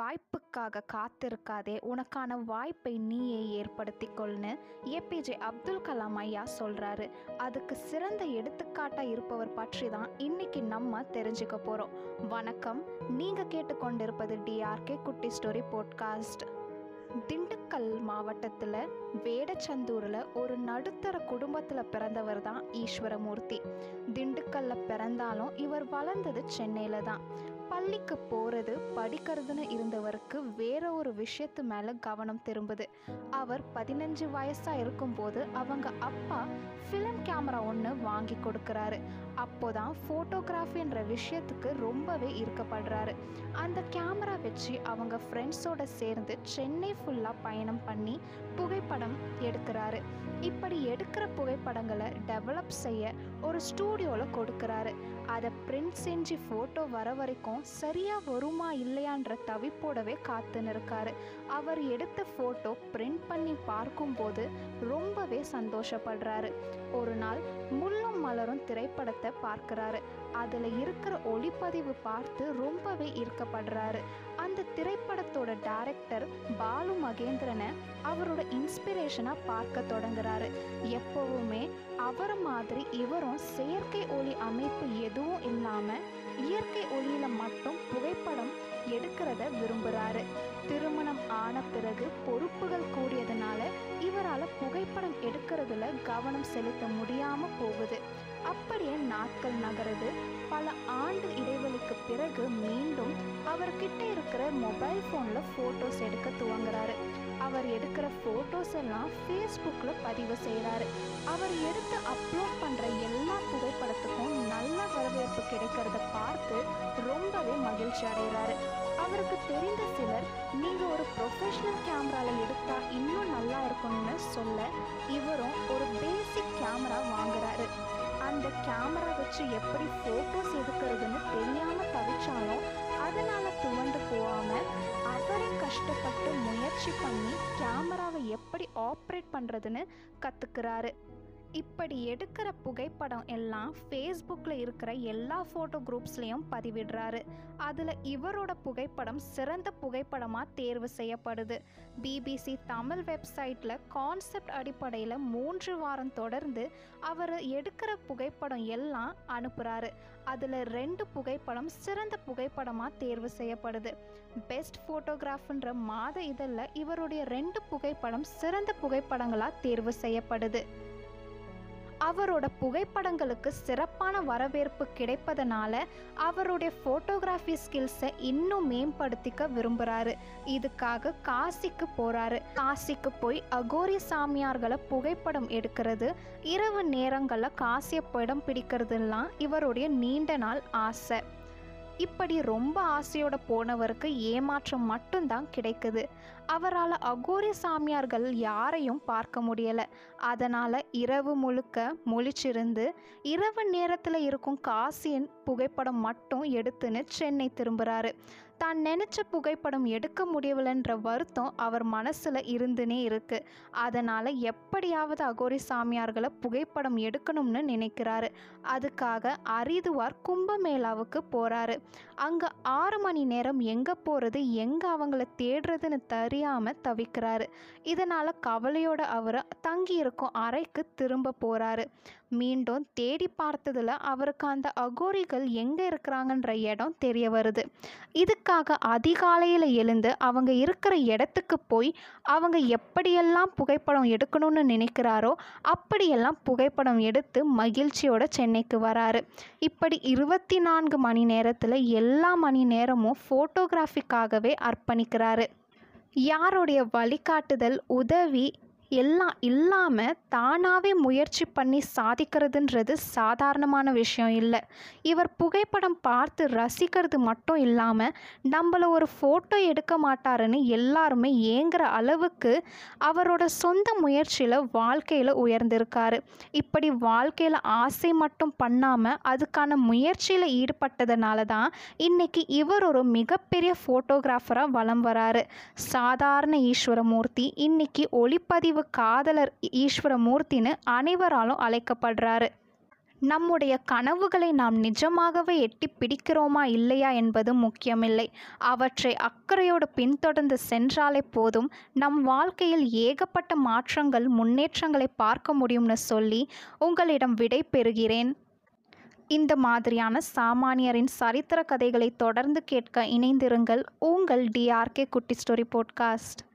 வாய்ப்புக்காக காத்திருக்காதே உனக்கான வாய்ப்பை நீயே ஏற்படுத்திக்கொள்னு ஏபிஜே அப்துல் கலாம் ஐயா சொல்கிறாரு அதுக்கு சிறந்த எடுத்துக்காட்டாக இருப்பவர் பற்றி தான் இன்னைக்கு நம்ம தெரிஞ்சுக்க போகிறோம் வணக்கம். நீங்கள் கேட்டுக்கொண்டிருப்பது டிஆர்கே குட்டி ஸ்டோரி போட்காஸ்ட். திண்டுக்கல் மாவட்டத்தில் வேடச்சந்தூரில் ஒரு நடுத்தர குடும்பத்தில் பிறந்தவர் தான் ஈஸ்வரமூர்த்தி. திண்டுக்கல்ல பிறந்தாலும் இவர் வளர்ந்தது சென்னையில் தான். பள்ளிக்கு போகிறது படிக்கிறதுன்னு இருந்தவருக்கு வேற ஒரு விஷயத்து மேலே கவனம் திரும்புது. அவர் பதினஞ்சு வயசாக இருக்கும்போது அவங்க அப்பா ஃபிலிம் கேமரா ஒன்று வாங்கி கொடுக்குறாரு. அப்போதான் ஃபோட்டோகிராஃபின்ற விஷயத்துக்கு ரொம்பவே ஈர்க்கப்படுறாரு அந்த கேமரா வச்சு அவங்க ஃப்ரெண்ட்ஸோட சேர்ந்து சென்னை ஃபுல்லாக பயணம் பண்ணி புகைப்படம் எடுக்கிறாரு. இப்போ எடுக்கிற புகைப்படங்களை டெவலப் செய்ய ஒரு ஸ்டூடியோவில் கொடுக்குறாரு. அதை பிரிண்ட் செஞ்சு ஃபோட்டோ வர வரைக்கும் சரியாக வருமா இல்லையான்ற தவிப்போடவே காத்துன்னு இருக்காரு. அவர் எடுத்த ஃபோட்டோ பிரிண்ட் பண்ணி பார்க்கும்போது ரொம்பவே சந்தோஷப்படுறாரு. ஒரு நாள் முள்ளும் மலரும் திரைப்படத்தை பார்க்குறாரு. அதில் இருக்கிற ஒளிப்பதிவு பார்த்து ரொம்பவே ஈர்க்கப்படுறாரு. அந்த திரைப்படத்தோட டைரக்டர் பாலு மகேந்திரனை அவரோட இன்ஸ்பிரேஷனாக பார்க்க தொடங்குறாரு. எப்போவுமே அவரை மாதிரி இவரும் செயற்கை ஒளி அமைப்பு எதுவும் இல்லாமல் இயற்கை ஒளியில் மட்டும் புகைப்படம் எடுக்கிறத விரும்புகிறாரு திருமணம் ஆன பிறகு பொறுப்புகள் கூடிய அவங்களால புகைப்படம் எடுக்கிறதுல கவனம் செலுத்த முடியாமல் போகுது. அப்படியே நாட்கள் நகருது. பல ஆண்டு இடைவெளிக்கு பிறகு மீண்டும் அவர்கிட்ட இருக்கிற மொபைல் ஃபோனில் ஃபோட்டோஸ் எடுக்க துவங்குறாரு. அவர் எடுக்கிற ஃபோட்டோஸ் எல்லாம் ஃபேஸ்புக்கில் பதிவு செய்கிறாரு அவர் எடுத்து அப்லோட் பண்ணுற எல்லா புகைப்படத்துக்கும் வாய்ப்பு கிடைக்கிறத பார்த்து ரொம்பவே மகிழ்ச்சி அடைகிறாரு. அவருக்கு தெரிந்த சிலர் நீங்கள் ஒரு ப்ரொஃபஷ்னல் கேமராவில் எடுத்தால் இன்னும் நல்லா இருக்கும்னு சொல்ல இவரும் ஒரு பேசிக் கேமரா வாங்குறாரு. அந்த கேமரா வச்சு எப்படி ஃபோட்டோஸ் எடுக்கிறதுன்னு தெரியாம தவிச்சாலும் அதனால் துவண்டு போகாமல் அவரே கஷ்டப்பட்டு முயற்சி பண்ணி கேமராவை எப்படி ஆப்ரேட் பண்ணுறதுன்னு கற்றுக்கிறாரு இப்படி எடுக்கிற புகைப்படம் எல்லாம் ஃபேஸ்புக்கில் இருக்கிற எல்லா ஃபோட்டோ குரூப்ஸ்லேயும் பதிவிடுறாரு. அதில் இவரோட புகைப்படம் சிறந்த புகைப்படமாக தேர்வு செய்யப்படுது. பிபிசி தமிழ் வெப்சைட்டில் கான்செப்ட் அடிப்படையில் மூன்று வாரம் தொடர்ந்து அவர் எடுக்கிற புகைப்படம் எல்லாம் அனுப்புகிறாரு அதில் ரெண்டு புகைப்படம் சிறந்த புகைப்படமாக தேர்வு செய்யப்படுது. பெஸ்ட் ஃபோட்டோகிராஃப்ன்ற மாத இதழில் இவருடைய ரெண்டு புகைப்படம் சிறந்த புகைப்படங்களாக தேர்வு செய்யப்படுது. அவரோட புகைப்படங்களுக்கு சிறப்பான வரவேற்பு கிடைப்பதனால அவருடைய ஃபோட்டோகிராஃபி ஸ்கில்ஸை இன்னும் மேம்படுத்திக்க விரும்புகிறாரு இதுக்காக காசிக்கு போகிறாரு காசிக்கு போய் அகோரி சாமியார்களை புகைப்படம் எடுக்கிறது இரவு நேரங்களில் காசியை படம் பிடிக்கிறதுலாம் இவருடைய நீண்ட நாள் ஆசை. இப்படி ரொம்ப ஆசையோட போனவருக்கு ஏமாற்றம் மட்டும்தான் கிடைக்குது. அவரால் அகோரி சாமியார்கள் யாரையும் பார்க்க முடியலை. அதனால் இரவு முழுக்க முழிச்சிருந்து இரவு நேரத்தில் இருக்கும் காசியின் புகைப்படம் மட்டும் எடுத்துன்னு சென்னை திரும்புகிறாரு தான் நினச்ச புகைப்படம் எடுக்க முடியவில்லைன்ற வருத்தம் அவர் மனசில் இருந்துனே இருக்குது அதனால் எப்படியாவது அகோரி சாமியார்களை புகைப்படம் எடுக்கணும்னு நினைக்கிறாரு. அதுக்காக அரிதுவார் கும்பமேளாவுக்கு போகிறாரு அங்கே ஆறு மணி நேரம் எங்கே போகிறது எங்கே அவங்கள தேடுறதுன்னு தெரியாமல் தவிக்கிறாரு. இதனால் கவலையோட அவர் தங்கியிருக்கும் அறைக்கு திரும்ப போகிறாரு மீண்டும் தேடி பார்த்ததில் அவருக்கு அந்த அகோரிகள் எங்கே இருக்கிறாங்கன்ற இடம் தெரிய வருது. இதுக்காக அதிகாலையில் எழுந்து அவங்க இருக்கிற இடத்துக்கு போய் அவங்க எப்படியெல்லாம் புகைப்படம் எடுக்கணும்னு நினைக்கிறாரோ அப்படியெல்லாம் புகைப்படம் எடுத்து மகிழ்ச்சியோட சென்னைக்கு வராரு. இப்படி இருபத்தி நான்கு மணி நேரத்தில் எல்லா மணி நேரமும் ஃபோட்டோகிராஃபிக்காகவே அர்ப்பணிக்கிறாரு. யாருடைய வழிகாட்டுதல் உதவி எல்லாம் இல்லாமல் தானாகவே முயற்சி பண்ணி சாதிக்கிறதுன்றது சாதாரணமான விஷயம் இல்லை. இவர் புகைப்படம் பார்த்து ரசிக்கிறது மட்டும் இல்லாமல் நம்மளை ஒரு ஃபோட்டோ எடுக்க மாட்டாருன்னு எல்லாருமே ஏங்குற அளவுக்கு அவரோட சொந்த முயற்சியில் வாழ்க்கையில் உயர்ந்திருக்காரு. இப்படி வாழ்க்கையில் ஆசை மட்டும் பண்ணாமல் அதுக்கான முயற்சியில் ஈடுபட்டதுனால தான் இன்னைக்கு இவர் ஒரு மிகப்பெரிய ஃபோட்டோகிராஃபராக வலம் வராரு. சாதாரண ஈஸ்வரமூர்த்தி இன்னைக்கு ஒளிப்பதிவு காதலர் ஈஸ்வரமூர்த்தின்னு அனைவராலும் அழைக்கப்படுறாரு. நம்முடைய கனவுகளை நாம் நிஜமாகவே எட்டி பிடிக்கிறோமா இல்லையா என்பது முக்கியமில்லை. அவற்றை அக்கறையோடு பின்தொடர்ந்து சென்றாலே போதும். நம் வாழ்க்கையில் ஏகப்பட்ட மாற்றங்கள் முன்னேற்றங்களை பார்க்க முடியும்னு சொல்லி உங்களிடம் விடை பெறுகிறேன். இந்த மாதிரியான சாமானியரின் சரித்திர கதைகளை தொடர்ந்து கேட்க இணைந்திருங்கள். உங்கள் டிஆர்கே குட்டி ஸ்டோரி போட்காஸ்ட்.